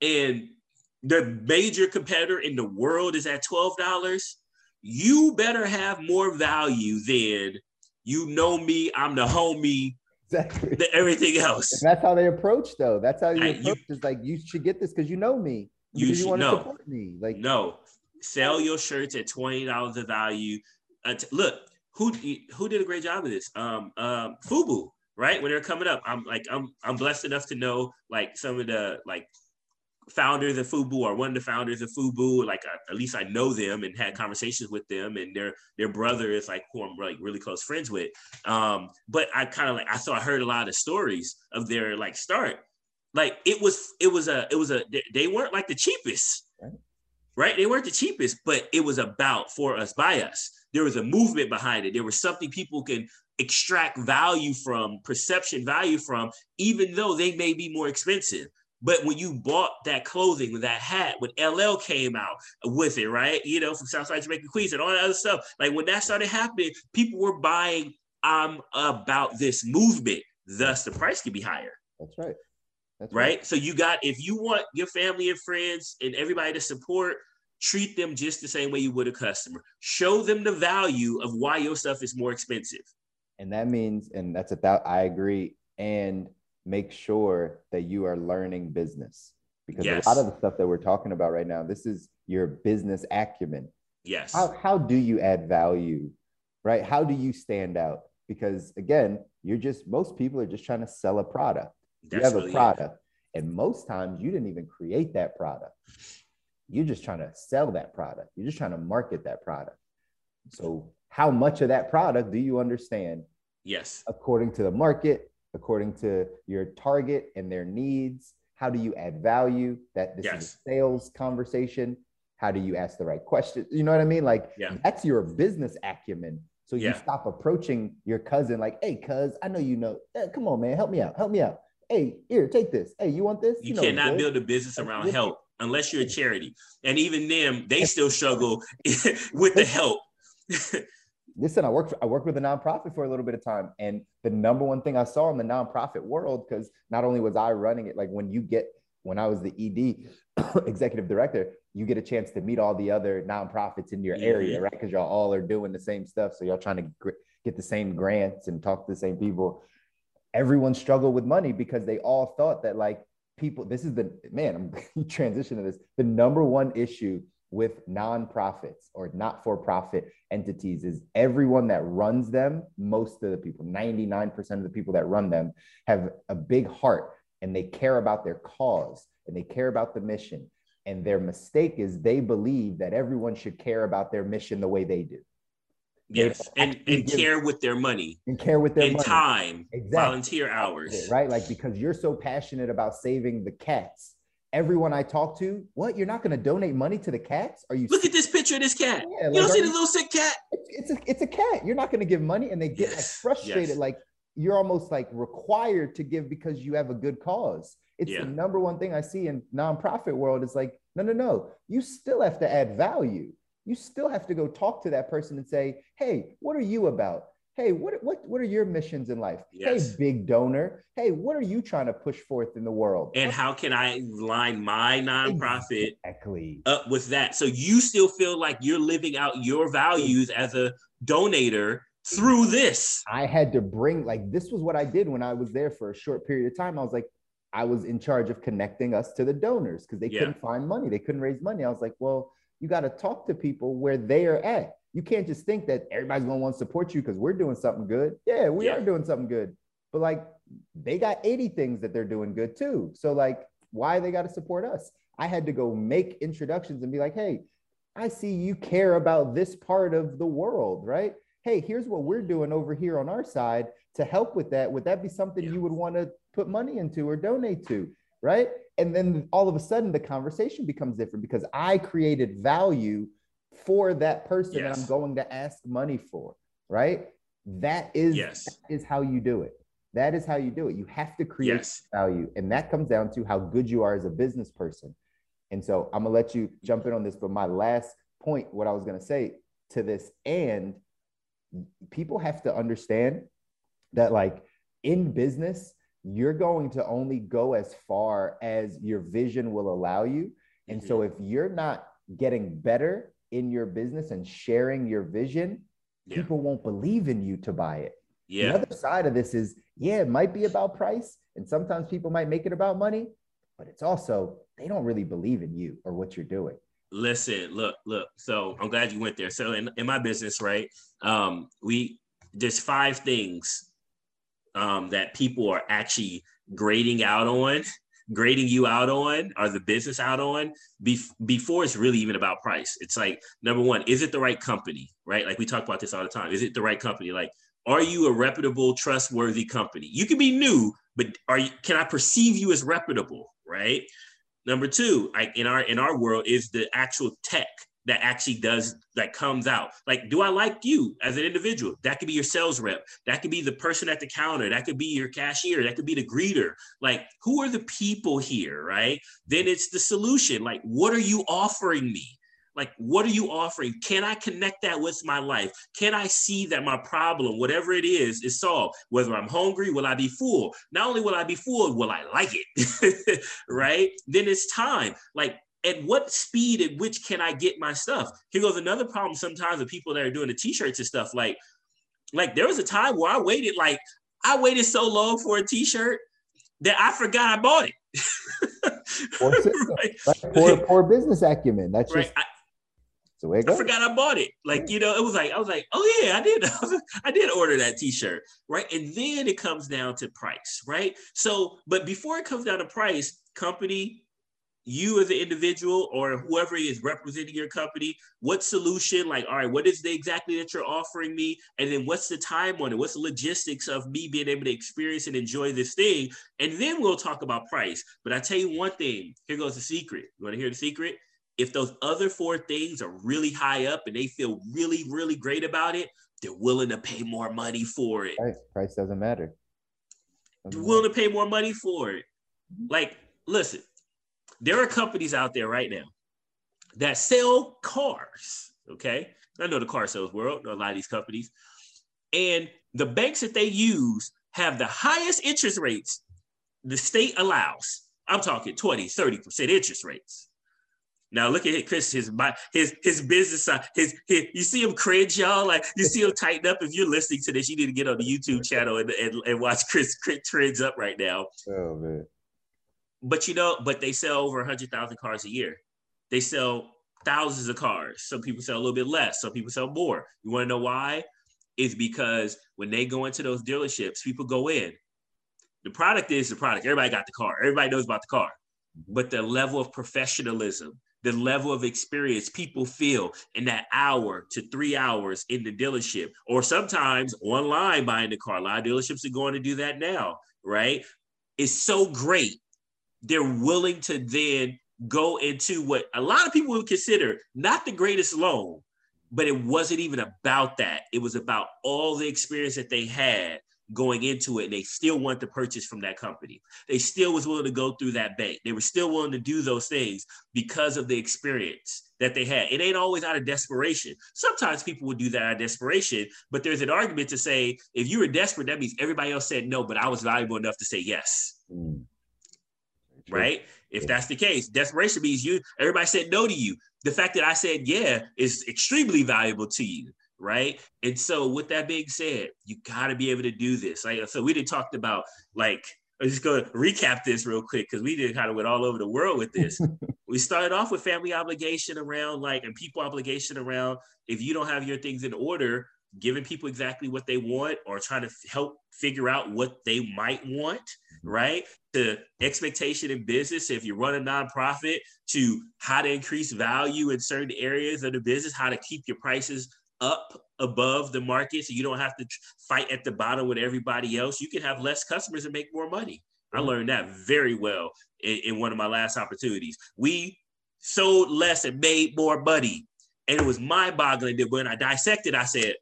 and the major competitor in the world is at $12, you better have more value than you know me, I'm the homie, exactly. the, everything else. And that's how they approach, though. That's how you I, approach. You, is like you should get this because you know me. You, should, you want to support me. Like no, sell your shirts at twenty dollars of value. Uh, t- look, who who did a great job of this? Um, um, Fubu, right? When they're coming up, I'm like, I'm I'm blessed enough to know like some of the like founders of Fubu or one of the founders of Fubu. Like uh, at least I know them and had conversations with them, and their their brother is like who I'm like really close friends with. Um, but I kind of like I saw I heard a lot of stories of their like start. Like it was it was a it was a they weren't like the cheapest, right? They weren't the cheapest, but it was about for us by us. There was a movement behind it. There was something people can extract value from, perception value from, even though they may be more expensive. But when you bought that clothing, that hat, when LL came out with it, right? You know, from Southside Jamaica Queens and all that other stuff. Like when that started happening, people were buying I'm um, about this movement. Thus, the price could be higher. That's right. That's right? right. So you got if you want your family and friends and everybody to support, treat them just the same way you would a customer. Show them the value of why your stuff is more expensive. And that means, and that's about I agree. And make sure that you are learning business because yes. a lot of the stuff that we're talking about right now, this is your business acumen. Yes. How, how do you add value, right? How do you stand out? Because again, you're just, most people are just trying to sell a product. That's you have a product, and most times you didn't even create that product. You're just trying to sell that product. You're just trying to market that product. So, how much of that product do you understand? Yes. According to the market, according to your target and their needs? How do you add value? That this yes. is a sales conversation. How do you ask the right questions? You know what I mean? Like yeah. that's your business acumen. So you yeah. stop approaching your cousin like, "Hey, cuz, I know you know. Hey, come on, man, help me out. Help me out. Hey, here, take this. Hey, you want this? You, you know cannot build a business around help unless you're a charity. And even them, they still struggle with the help. listen, I worked I worked with a nonprofit for a little bit of time, and the number one thing I saw in the nonprofit world, because not only was I running it, like when you get when I was the ED executive director, you get a chance to meet all the other nonprofits in your mm-hmm. area, right? Because y'all all are doing the same stuff, so y'all trying to get the same grants and talk to the same people. Everyone struggled with money because they all thought that like people. This is the man. I'm transitioning to this. The number one issue with nonprofits or not for profit entities is everyone that runs them, most of the people, 99% of the people that run them have a big heart and they care about their cause and they care about the mission. And their mistake is they believe that everyone should care about their mission the way they do. Yes, and and care with their money and care with their and money. time, Exactly. volunteer hours. right? Like because you're so passionate about saving the cats. Everyone I talk to, what? You're not going to donate money to the cats? Are you? Look at this picture of this cat. Yeah, you don't see the little sick cat? It's a it's a cat. You're not going to give money, and they get like frustrated. yes. Like you're almost like required to give because you have a good cause. It's Yeah. the number one thing I see in nonprofit world. Is like no, no, no. You still have to add value. You still have to go talk to that person and say, hey, what are you about? Hey, what what what are your missions in life? Yes. Hey, big donor. Hey, what are you trying to push forth in the world? And how can I line my nonprofit Exactly. up with that? So you still feel like you're living out your values as a donator through this. I had to bring like this was what I did when I was there for a short period of time. I was like, I was in charge of connecting us to the donors because they Yeah. couldn't find money. They couldn't raise money. I was like, well, you got to talk to people where they are at. You can't just think that everybody's gonna want to support you because we're doing something good. Yeah, we Yeah. are doing something good. But like they got 80 things that they're doing good too. So like why they got to support us? I had to go make introductions and be like, hey, I see you care about this part of the world, right? Hey, here's what we're doing over here on our side to help with that. Would that be something Yeah. you would want to put money into or donate to, right? And then all of a sudden the conversation becomes different because I created value for that person that I'm going to ask money for, right? That is Yes. that is how you do it. That is how you do it. You have to create Yes. value. And that comes down to how good you are as a business person. And so I'm gonna let you jump in on this, but my last point, what I was gonna say to this, and people have to understand that, like in business, you're going to only go as far as your vision will allow you. And so mm-hmm. if you're not getting better in your business and sharing your vision, Yeah. people won't believe in you to buy it. The other side of this is, yeah, it might be about price, and sometimes people might make it about money, but it's also they don't really believe in you or what you're doing. Listen, look, look. So I'm glad you went there. So in, in my business, right? Um, we there's five things um, that people are actually grading out on, grading you out on, or the business out on bef- before it's really even about price. It's like number one, is it the right company? Right? Like we talk about this all the time. Is it the right company? Like, are you a reputable, trustworthy company? You can be new, but are you? Can I perceive you as reputable? Right? Number two, like in our in our world, is the actual tech that actually does that comes out. Like, do I like you as an individual? That could be your sales rep. That could be the person at the counter. That could be your cashier. That could be the greeter. Like, who are the people here, right? Then it's the solution. Like, what are you offering me? Like, what are you offering? Can I connect that with my life? Can I see that my problem, whatever it is, is solved? Whether I'm hungry, will I be full? Not only will I be full, will I like it? right? Then it's time. Like, at what speed at which can I get my stuff? Here goes another problem sometimes with people that are doing the t-shirts and stuff. Like, like there was a time where I waited, like, I waited so long for a t-shirt that I forgot I bought it. Poor right? Poor, poor business acumen. That's Right. just I, the way it I forgot I bought it. Like, you know, it was like, I was like, oh yeah, I did. I did order that t-shirt. Right. And then it comes down to price. Right. So, but before it comes down to price, company, you as an individual or whoever is representing your company, what solution, like, all right, what is the exactly that you're offering me? And then what's the time on it? What's the logistics of me being able to experience and enjoy this thing? And then we'll talk about price. But I tell you one thing, here goes the secret. You want to hear the secret? If those other four things are really high up and they feel really, really great about it, they're willing to pay more money for it. Right. Price doesn't matter. Doesn't They're willing to pay more money for it. Like, listen, there are companies out there right now that sell cars. Okay. I know the car sales world, a lot of these companies. And the banks that they use have the highest interest rates the state allows. I'm talking 20, 30% interest rates. Now look at Chris, his his his business side. His, his you see him cringe, y'all. Like you see him tighten up. If you're listening to this, you need to get on the YouTube channel and, and, and watch Chris, trends up right now. Oh man. But you know, but they sell over 100,000 cars a year. They sell thousands of cars. Some people sell a little bit less. Some people sell more. You want to know why? It's because when they go into those dealerships, people go in. The product is the product. Everybody got the car. Everybody knows about the car. Mm-hmm. but the level of professionalism, the level of experience people feel in that hour to three hours in the dealership, or sometimes online buying the car. A lot of dealerships are going to do that now, right? Is so great. They're willing to then go into what a lot of people would consider not the greatest loan, but it wasn't even about that. It was about all the experience that they had going into it and they still want to purchase from that company. They still was willing to go through that bank. They were still willing to do those things because of the experience that they had. It ain't always out of desperation. Sometimes people would do that out of desperation, but there's an argument to say if you were desperate, that means everybody else said no, but I was valuable enough to say yes. Mm. Right? If that's the case, desperation means you everybody said no to you. The fact that I said yeah is extremely valuable to you right? And so, with that being said, you got to be able to do this. Like, so we did talked about like. I'm just going to recap this real quick because we did kind of went all over the world with this. we started off with family obligation around like and people obligation around if you don't have your things in order, giving people exactly what they want or trying to help figure out what they might want, right? To expectation in business, if you run a nonprofit, to how to increase value in certain areas of the business, how to keep your prices up above the market so you don't have to fight at the bottom with everybody else. You can have less customers and make more money. I mm-hmm. learned that very well in, in one of my last opportunities. We sold less and made more money. And it was mind boggling that when I dissected, I said,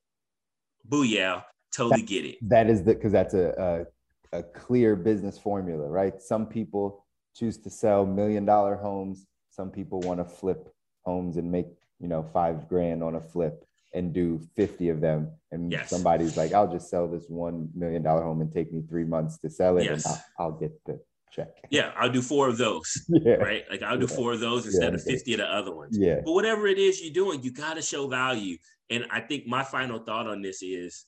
booyah, totally that, get it. That is the, because that's a, a, a clear business formula, right? Some people choose to sell million dollar homes. Some people want to flip homes and make, you know, five grand on a flip and do 50 of them and yes. somebody's like i'll just sell this one million dollar home and take me three months to sell it yes. and I'll, I'll, get the check yeah i'll do four of those yeah. right like i'll do yeah. four of those instead yeah. of 50 of the other ones yeah but whatever it is you're doing you got to show value and i think my final thought on this is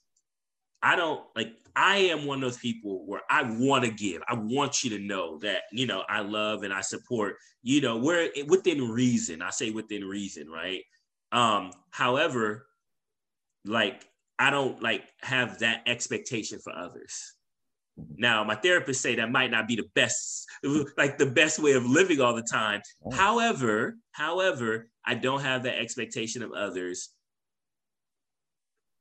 i don't like i am one of those people where i want to give i want you to know that you know i love and i support you know we're within reason i say within reason right um however like I don't like have that expectation for others. Now, my therapist say that might not be the best, like the best way of living all the time. However, however, I don't have that expectation of others.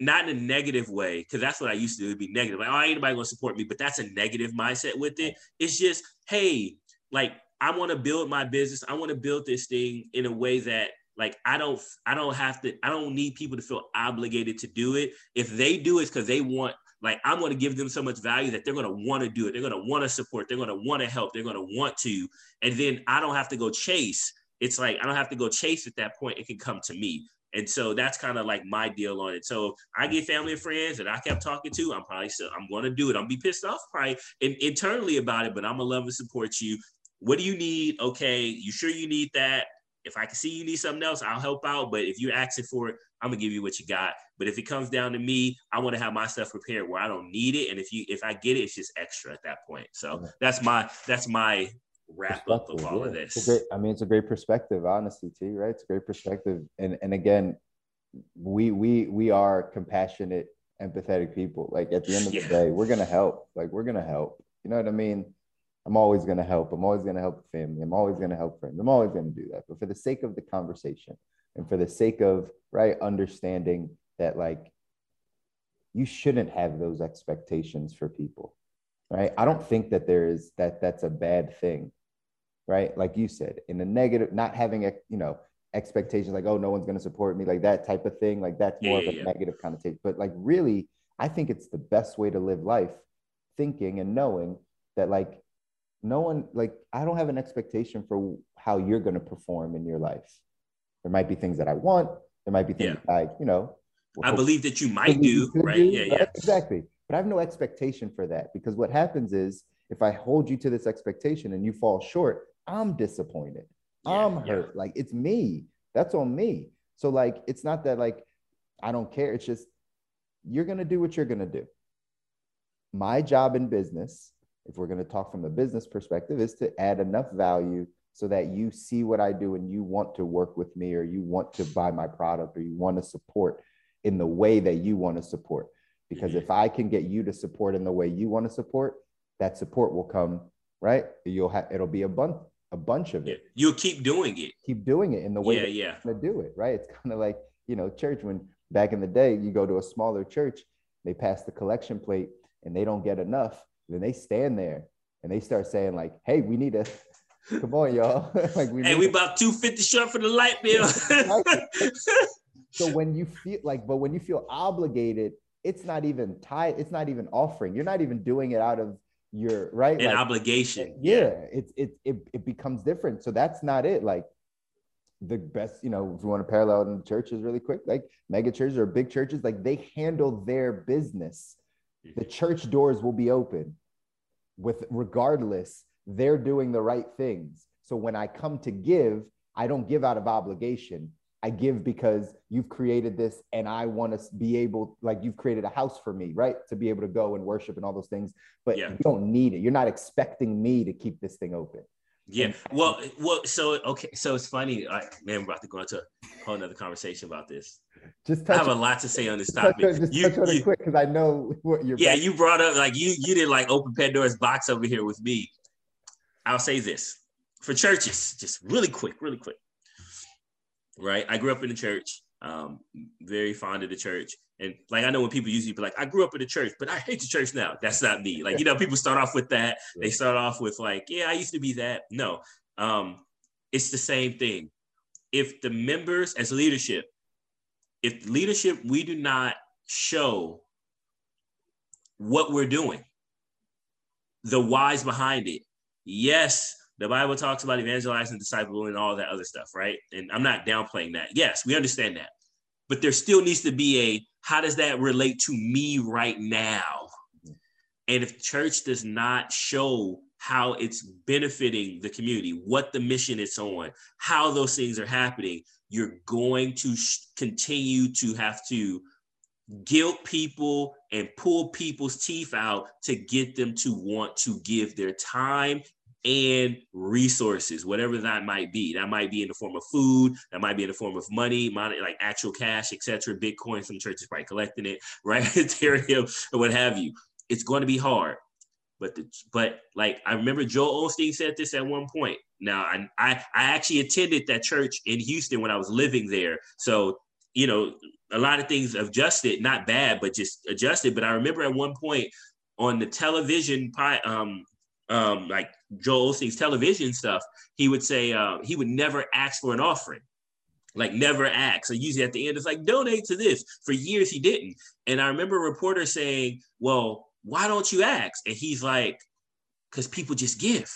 Not in a negative way, because that's what I used to do. It'd be negative. Like, oh, ain't nobody gonna support me, but that's a negative mindset with it. It's just, hey, like I want to build my business. I want to build this thing in a way that like I don't I don't have to I don't need people to feel obligated to do it. If they do it because they want like I'm going to give them so much value that they're going to want to do it. They're going to want to support. They're going to want to help. They're going to want to. And then I don't have to go chase. It's like I don't have to go chase at that point. It can come to me. And so that's kind of like my deal on it. So I get family and friends that I kept talking to. I'm probably still, I'm going to do it. I'm be pissed off probably in, internally about it, but I'm gonna love and support you. What do you need? Okay, you sure you need that? if I can see you need something else, I'll help out. But if you're asking for it, I'm gonna give you what you got. But if it comes down to me, I want to have my stuff prepared where I don't need it. And if you if I get it, it's just extra at that point. So that's my that's my wrap up of all yeah. of this. Great, I mean, it's a great perspective, honestly, too, right? It's a great perspective. And and again, we we we are compassionate, empathetic people. Like at the end of yeah. the day, we're gonna help. Like we're gonna help. You know what I mean? I'm always going to help. I'm always going to help the family. I'm always going to help friends. I'm always going to do that. But for the sake of the conversation and for the sake of right understanding that like you shouldn't have those expectations for people, right? I don't think that there is that that's a bad thing, right? Like you said, in the negative, not having a you know expectations like oh no one's going to support me like that type of thing like that's more yeah, of a yeah. negative connotation but like really i think it's the best way to live life thinking and knowing that like no one like I don't have an expectation for how you're going to perform in your life. There might be things that I want. There might be things yeah. I, you know, I believe that you might do, right? Do, yeah, yeah, exactly. But I have no expectation for that because what happens is if I hold you to this expectation and you fall short, I'm disappointed. Yeah, I'm hurt. Yeah. Like it's me. That's on me. So like it's not that like I don't care. It's just you're gonna do what you're gonna do. My job in business if we're going to talk from the business perspective, is to add enough value so that you see what I do and you want to work with me or you want to buy my product or you want to support in the way that you want to support. Because mm-hmm. if I can get you to support in the way you want to support, that support will come, right? You'll have it'll be abundant. A bunch of it. You'll keep doing it. Keep doing it in the way Yeah, yeah. to do it, right? It's kind of like, you know, church when back in the day, you go to a smaller church, they pass the collection plate and they don't get enough. Then they stand there and they start saying, like, hey, we need to come on, y'all. like we Hey, we to- about 250 short for the light bill. so when you feel like, but when you feel obligated, it's not even tied, it's not even offering. You're not even doing it out of your right. An Like, obligation. yeah. it's it, it it becomes different. So that's not it. Like the best you know if you want to parallel in churches really quick like mega churches or big churches like they handle their business. The church doors will be open with regardless they're doing the right things. So when i come to give i don't give out of obligation i give because you've created this and i want to be able like you've created a house for me right to be able to go and worship and all those things but Yeah. you don't need it you're not expecting me to keep this thing open Yeah. Well, well. So okay. So it's funny. Right, man, we're about to go into a whole nother conversation about this. just I touch have a lot to say on this touch topic. on- just You- touch on you- it quick because i know what you're yeah, back- you brought up like you you did like open Pandora's box over here with me. I'll say this for churches, just really quick, really quick. Right, I grew up in the church. Um, very fond of the church, and like I know when people usually be like, "I grew up in the church, but I hate the church now." That's not me. Like you know, people start off with that. They start off with like, "Yeah, I used to be that." No, um, it's the same thing. If the members, as leadership, if leadership, we do not show what we're doing, the whys behind it. Yes, the Bible talks about evangelizing, discipling, and all that other stuff, right? And I'm not downplaying that. Yes, we understand that. But there still needs to be a how does that relate to me right now? And if church does not show how it's benefiting the community, what the mission it's on, how those things are happening, you're going to sh- continue to have to guilt people and pull people's teeth out to get them to want to give their time and resources, whatever that might be. That might be in the form of food, that might be in the form of money, money like actual cash, etc. Bitcoin, some churches probably collecting it, right? Ethereum, or what have you. It's going to be hard. But the but like I remember Joel Osteen said this at one point. Now I I, I actually attended that church in Houston when I was living there. So you know, a lot of things adjusted, not bad, but just adjusted. But I remember at one point on the television, um, um, like Joel Osteen's television stuff, he would say uh, he would never ask for an offering, like never ask. So usually at the end, it's like donate to this. For years he didn't, and I remember a reporter saying, "Well, why don't you ask?" And he's like, "Because people just give."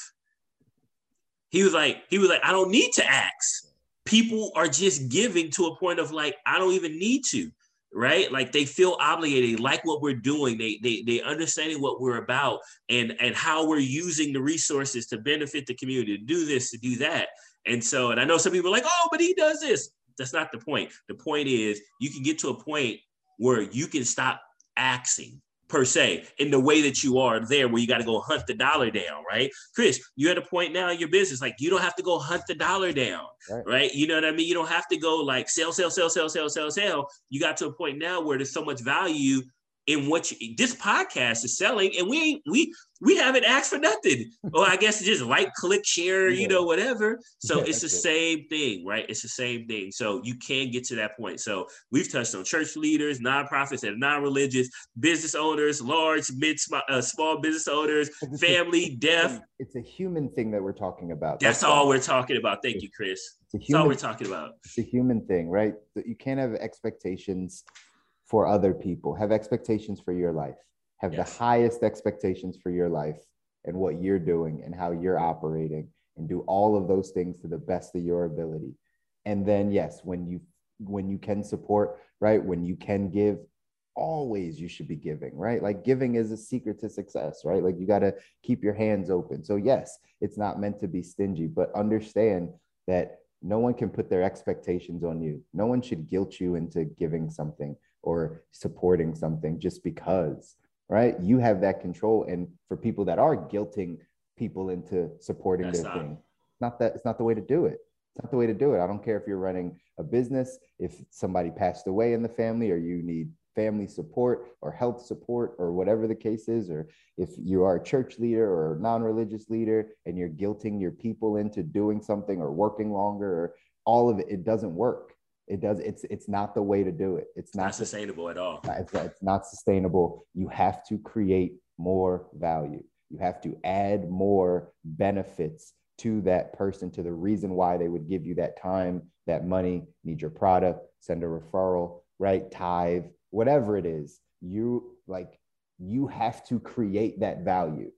He was like, he was like, I don't need to ask people are just giving to a point of like i don't even need to right? Like they feel obligated they like what we're doing they they they understanding what we're about and and how we're using the resources to benefit the community to do this to do that. And so and i know some people are like oh but he does this. That's not the point. The point is you can get to a point where you can stop asking per se in the way that you are there where you got to go hunt the dollar down right? Chris you're at a point now in your business like you don't have to go hunt the dollar down Right. right? You know what i mean? You don't have to go like sell sell sell sell sell sell sell. You got to a point now where there's so much value in what you, this podcast is selling and we ain't we we haven't asked for nothing. Or i guess just like click share you know whatever. So Yeah, it's the it. same thing right? It's the same thing. So you can get to that point. So we've touched on church leaders nonprofits and non-religious business owners large mid uh, small business owners family deaf. it's a human thing that we're talking about. That's all. all. we're talking about. Thank you chris. it's a human, that's all we're talking about. it's a human thing, right? That you can't have expectations for other people. Have expectations for your life. Have Yes. the highest expectations for your life and what you're doing and how you're operating and do all of those things to the best of your ability. And then yes, when you when you can support, right? When you can give, always you should be giving, right? Like giving is a secret to success, right? Like you got to keep your hands open. So yes, it's not meant to be stingy, but understand that no one can put their expectations on you. No one should guilt you into giving something or supporting something just because, right? You have that control. And for people that are guilting people into supporting That's their not- thing, not that it's not the way to do it. It's not the way to do it. I don't care if you're running a business, if somebody passed away in the family, or you need family support or health support or whatever the case is, or if you are a church leader or non-religious leader and you're guilting your people into doing something or working longer or all of it, it doesn't work. It does. It's it's not the way to do it. It's not, Not sustainable at all. it's, it's not sustainable. You have to create more value. You have to add more benefits to that person, to the reason why they would give you that time, that money, need your product, send a referral, right? Tithe, whatever it is. You like you have to create that value.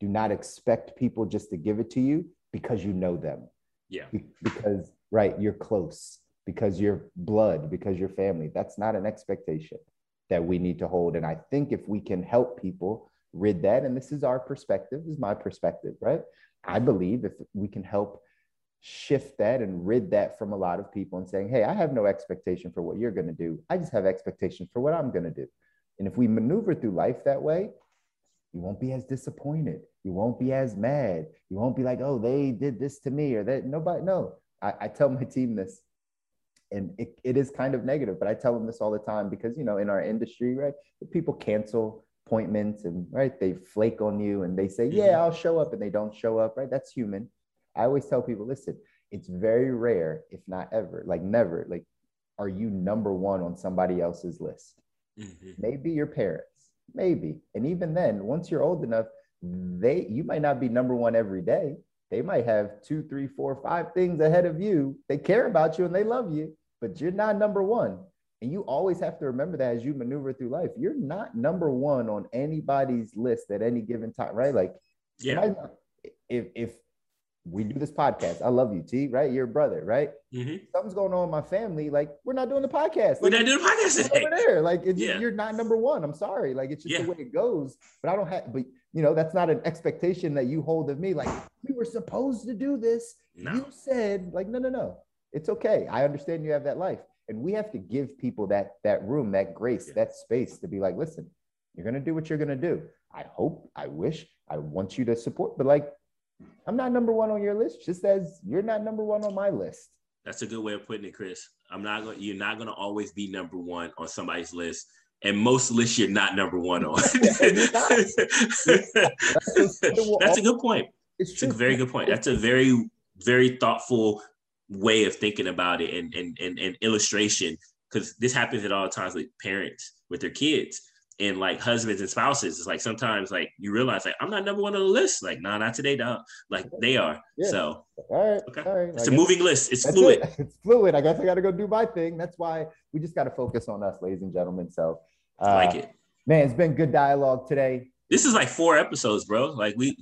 Do not expect people just to give it to you because you know them Yeah. be- because right you're close because you're blood because you're family that's not an expectation that we need to hold and i think if we can help people rid that and this is our perspective is my perspective right i believe if we can help shift that and rid that from a lot of people and saying hey i have no expectation for what you're going to do i just have expectation for what i'm going to do and if we maneuver through life that way you won't be as disappointed. You won't be as mad. You won't be like, oh, they did this to me or that. Nobody, no. I, I tell my team this, and it, it is kind of negative, but I tell them this all the time because, you know, in our industry, right, people cancel appointments and, right, they flake on you and they say, yeah, I'll show up and they don't show up, right? That's human. I always tell people, listen, it's very rare, if not ever, like never, like, are you number one on somebody else's list? Mhm. maybe your parents maybe and even then once you're old enough they you might not be number one every day they might have two three four five things ahead of you they care about you and they love you but you're not number one and you always have to remember that as you maneuver through life you're not number one on anybody's list at any given time right like Yeah. if if we do this podcast i love you t right you're a brother right hmm something's going on in my family like we're not doing the podcast We're Like, not doing the podcast today. over there. Like it's Yeah. you're not number one. I'm sorry. Like it's just Yeah. the way it goes. But I don't have. But you know that's not an expectation that you hold of me. Like we were supposed to do this. No. You said like no no no. It's okay. I understand you have that life, and we have to give people that that room, that grace, Yeah. that space to be like, listen, you're gonna do what you're gonna do. I hope. I wish. I want you to support. But like, I'm not number one on your list. Just as you're not number one on my list. That's a good way of putting it, Chris. I'm not going. You're not going to always be number one on somebody's list, and most lists you're not number one on. That's a good point. It's It's a very good point. That's a very, very thoughtful way of thinking about it and and and, and illustration because this happens at all times with parents with their kids and like husbands and spouses. It's like sometimes like you realize like I'm not number one on the list. Like no, nah, not today, dog. Like they are. Yeah. So All right. Okay. All right. it's I a moving list. It's fluid. it. It's fluid. I guess I got to go do my thing. That's why we just got to focus on us, ladies and gentlemen. So, uh, like it. man, it's been good dialogue today. This is like four episodes, bro. Like We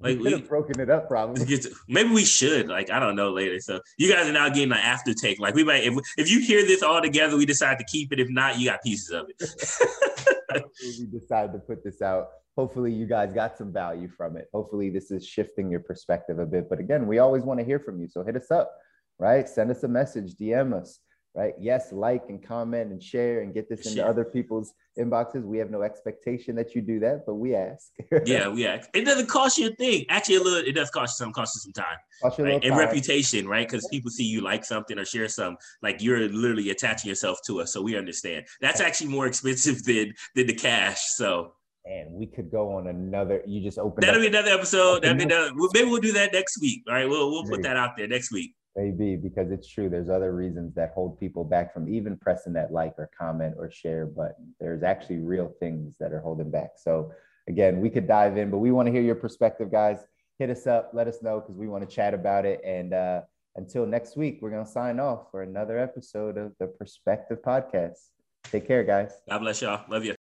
like could we. have broken it up, probably. to- maybe we should like I don't know later. So you guys are now getting an after take. Like we might if if you hear this all together, we decide to keep it. If not, you got pieces of it. we decided to put this out. Hopefully, you guys got some value from it. Hopefully, this is shifting your perspective a bit. But again, we always want to hear from you. So hit us up, right? Send us a message, DM us, right? Yes, like and comment and share and get this into Share. other people's inboxes. We have no expectation that you do that, but we ask. yeah, we ask. It doesn't cost you a thing. Actually, a little. It does cost you some. Cost you some time Cost you a right? and time. reputation, right? Because people see you like something or share something. Like you're literally attaching yourself to us, so we understand. That's actually more expensive than than the cash. So And we could go on another. You just open. that'll up be another episode. That'll be another, maybe we'll do that next week. All right, we'll we'll put that out there next week. Maybe because it's true. There's other reasons that hold people back from even pressing that like or comment or share button. There's actually real things that are holding back. So again, we could dive in, but we want to hear your perspective, guys. Hit us up, let us know because we want to chat about it. And uh, until next week, we're gonna sign off for another episode of the Perspective Podcast. Take care, guys. God bless y'all. Love you.